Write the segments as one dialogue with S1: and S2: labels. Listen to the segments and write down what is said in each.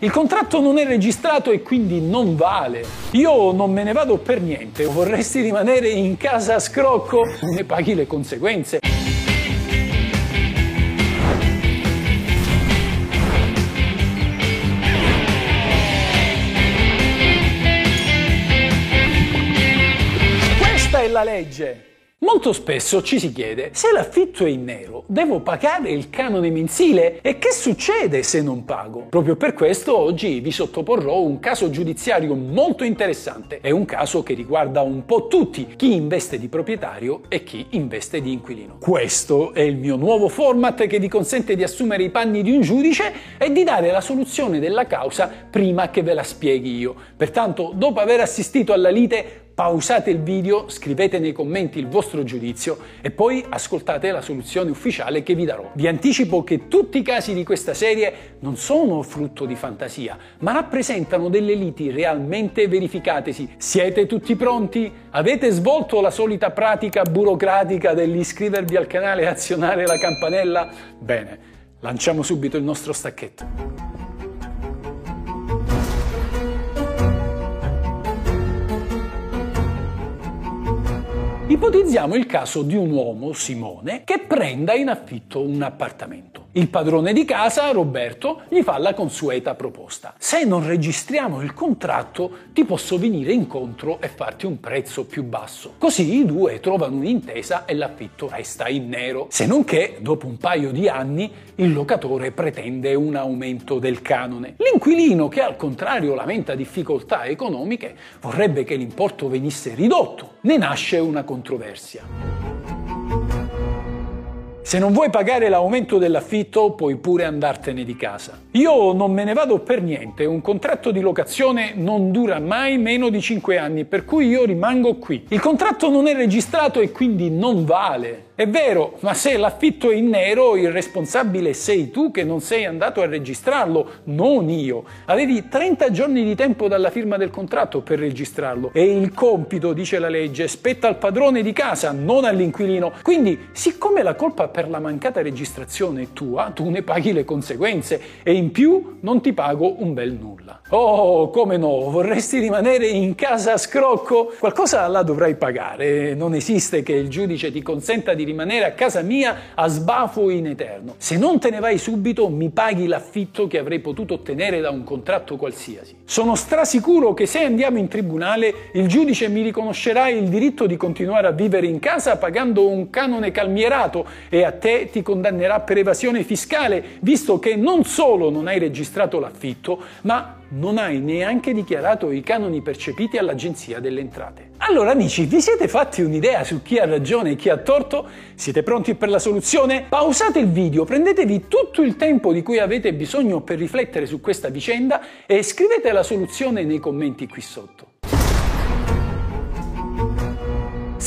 S1: Il contratto non è registrato e quindi non vale. Io non me ne vado per niente, vorresti rimanere in casa a scrocco? Ne paghi le conseguenze. Questa è la legge. Molto spesso ci si chiede, se l'affitto è in nero, devo pagare il canone mensile? E che succede se non pago? Proprio per questo oggi vi sottoporrò un caso giudiziario molto interessante. È un caso che riguarda un po' tutti, chi investe di proprietario e chi investe di inquilino. Questo è il mio nuovo format che vi consente di assumere i panni di un giudice e di dare la soluzione della causa prima che ve la spieghi io. Pertanto, dopo aver assistito alla lite, pausate il video, scrivete nei commenti il vostro giudizio e poi ascoltate la soluzione ufficiale che vi darò. Vi anticipo che tutti i casi di questa serie non sono frutto di fantasia, ma rappresentano delle liti realmente verificatesi. Siete tutti pronti? Avete svolto la solita pratica burocratica dell'iscrivervi al canale e azionare la campanella? Bene, lanciamo subito il nostro stacchetto. Ipotizziamo il caso di un uomo, Simone, che prenda in affitto un appartamento. Il padrone di casa, Roberto, gli fa la consueta proposta. Se non registriamo il contratto, ti posso venire incontro e farti un prezzo più basso. Così i due trovano un'intesa e l'affitto resta in nero. Se non che, dopo un paio di anni, il locatore pretende un aumento del canone. L'inquilino, che al contrario lamenta difficoltà economiche, vorrebbe che l'importo venisse ridotto. Ne nasce una controversia. Se non vuoi pagare l'aumento dell'affitto, puoi pure andartene di casa. Io non me ne vado per niente, un contratto di locazione non dura mai meno di 5 anni, per cui io rimango qui. Il contratto non è registrato e quindi non vale. È vero, ma se l'affitto è in nero, il responsabile sei tu che non sei andato a registrarlo, non io. Avevi 30 giorni di tempo dalla firma del contratto per registrarlo e il compito, dice la legge, spetta al padrone di casa, non all'inquilino. Quindi, siccome la colpa per la mancata registrazione tua, tu ne paghi le conseguenze e in più non ti pago un bel nulla. Oh, come no, vorresti rimanere in casa a scrocco? Qualcosa la dovrai pagare, non esiste che il giudice ti consenta di rimanere a casa mia a sbafo in eterno. Se non te ne vai subito, mi paghi l'affitto che avrei potuto ottenere da un contratto qualsiasi. Sono strasicuro che se andiamo in tribunale, il giudice mi riconoscerà il diritto di continuare a vivere in casa pagando un canone calmierato e a te ti condannerà per evasione fiscale, visto che non solo non hai registrato l'affitto, ma non hai neanche dichiarato i canoni percepiti all'Agenzia delle Entrate. Allora amici, vi siete fatti un'idea su chi ha ragione e chi ha torto? Siete pronti per la soluzione? Pausate il video, prendetevi tutto il tempo di cui avete bisogno per riflettere su questa vicenda e scrivete la soluzione nei commenti qui sotto.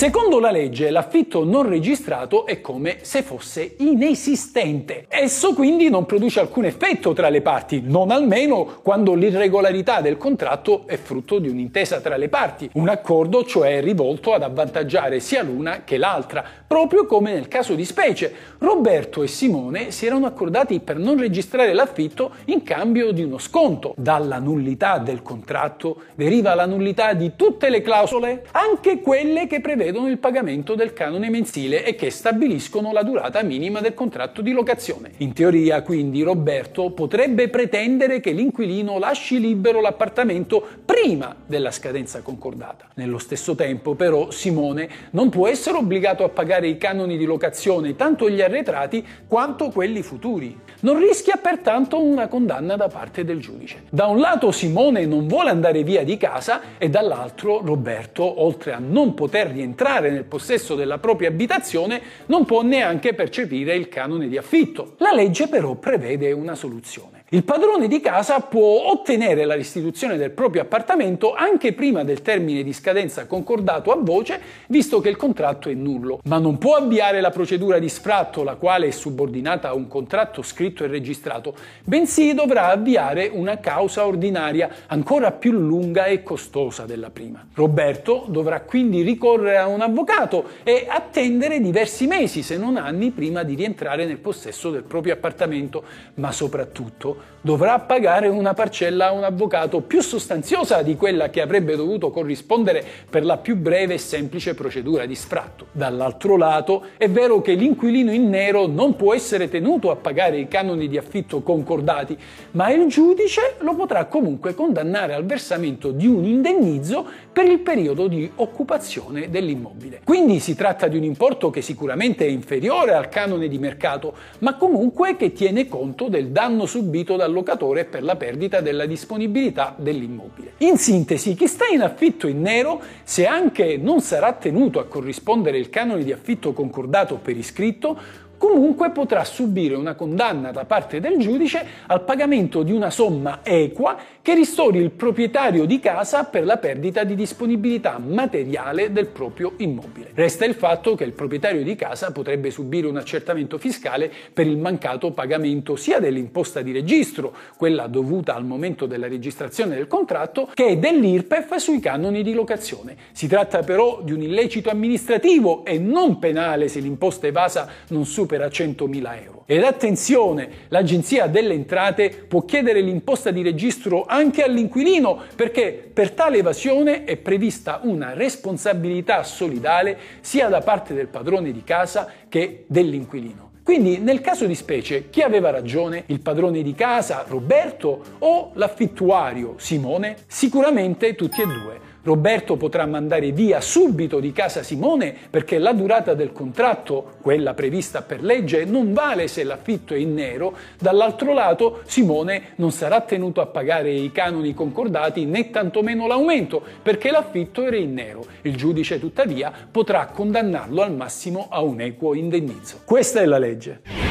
S1: Secondo la legge, l'affitto non registrato è come se fosse inesistente. Esso quindi non produce alcun effetto tra le parti, non almeno quando l'irregolarità del contratto è frutto di un'intesa tra le parti, un accordo cioè rivolto ad avvantaggiare sia l'una che l'altra, proprio come nel caso di specie. Roberto e Simone si erano accordati per non registrare l'affitto in cambio di uno sconto. Dalla nullità del contratto deriva la nullità di tutte le clausole, anche quelle che prevedono prevedono il pagamento del canone mensile e che stabiliscono la durata minima del contratto di locazione. In teoria, quindi, Roberto potrebbe pretendere che l'inquilino lasci libero l'appartamento prima della scadenza concordata. Nello stesso tempo, però, Simone non può essere obbligato a pagare i canoni di locazione, tanto gli arretrati quanto quelli futuri. Non rischia pertanto una condanna da parte del giudice. Da un lato Simone non vuole andare via di casa e dall'altro Roberto, oltre a non poter rientrare entrare nel possesso della propria abitazione non può neanche percepire il canone di affitto. La legge però prevede una soluzione. Il padrone di casa può ottenere la restituzione del proprio appartamento anche prima del termine di scadenza concordato a voce, visto che il contratto è nullo, ma non può avviare la procedura di sfratto, la quale è subordinata a un contratto scritto e registrato, bensì dovrà avviare una causa ordinaria ancora più lunga e costosa della prima. Roberto dovrà quindi ricorrere a un avvocato e attendere diversi mesi, se non anni, prima di rientrare nel possesso del proprio appartamento, ma soprattutto dovrà pagare una parcella a un avvocato più sostanziosa di quella che avrebbe dovuto corrispondere per la più breve e semplice procedura di sfratto. Dall'altro lato, è vero che l'inquilino in nero non può essere tenuto a pagare i canoni di affitto concordati, ma il giudice lo potrà comunque condannare al versamento di un indennizzo per il periodo di occupazione dell'immobile. Quindi si tratta di un importo che sicuramente è inferiore al canone di mercato, ma comunque che tiene conto del danno subito dal locatore per la perdita della disponibilità dell'immobile. In sintesi, chi sta in affitto in nero, se anche non sarà tenuto a corrispondere il canone di affitto concordato per iscritto, comunque potrà subire una condanna da parte del giudice al pagamento di una somma equa che ristori il proprietario di casa per la perdita di disponibilità materiale del proprio immobile. Resta il fatto che il proprietario di casa potrebbe subire un accertamento fiscale per il mancato pagamento sia dell'imposta di registro, quella dovuta al momento della registrazione del contratto, che dell'IRPEF sui canoni di locazione. Si tratta però di un illecito amministrativo e non penale se l'imposta evasa non supera supera 100.000 euro. Ed attenzione, l'Agenzia delle Entrate può chiedere l'imposta di registro anche all'inquilino perché per tale evasione è prevista una responsabilità solidale sia da parte del padrone di casa che dell'inquilino. Quindi nel caso di specie chi aveva ragione? Il padrone di casa, Roberto, o l'affittuario, Simone? Sicuramente tutti e due. Roberto potrà mandare via subito di casa Simone perché la durata del contratto, quella prevista per legge, non vale se l'affitto è in nero, dall'altro lato Simone non sarà tenuto a pagare i canoni concordati né tantomeno l'aumento perché l'affitto era in nero. Il giudice tuttavia potrà condannarlo al massimo a un equo indennizzo. Questa è la legge.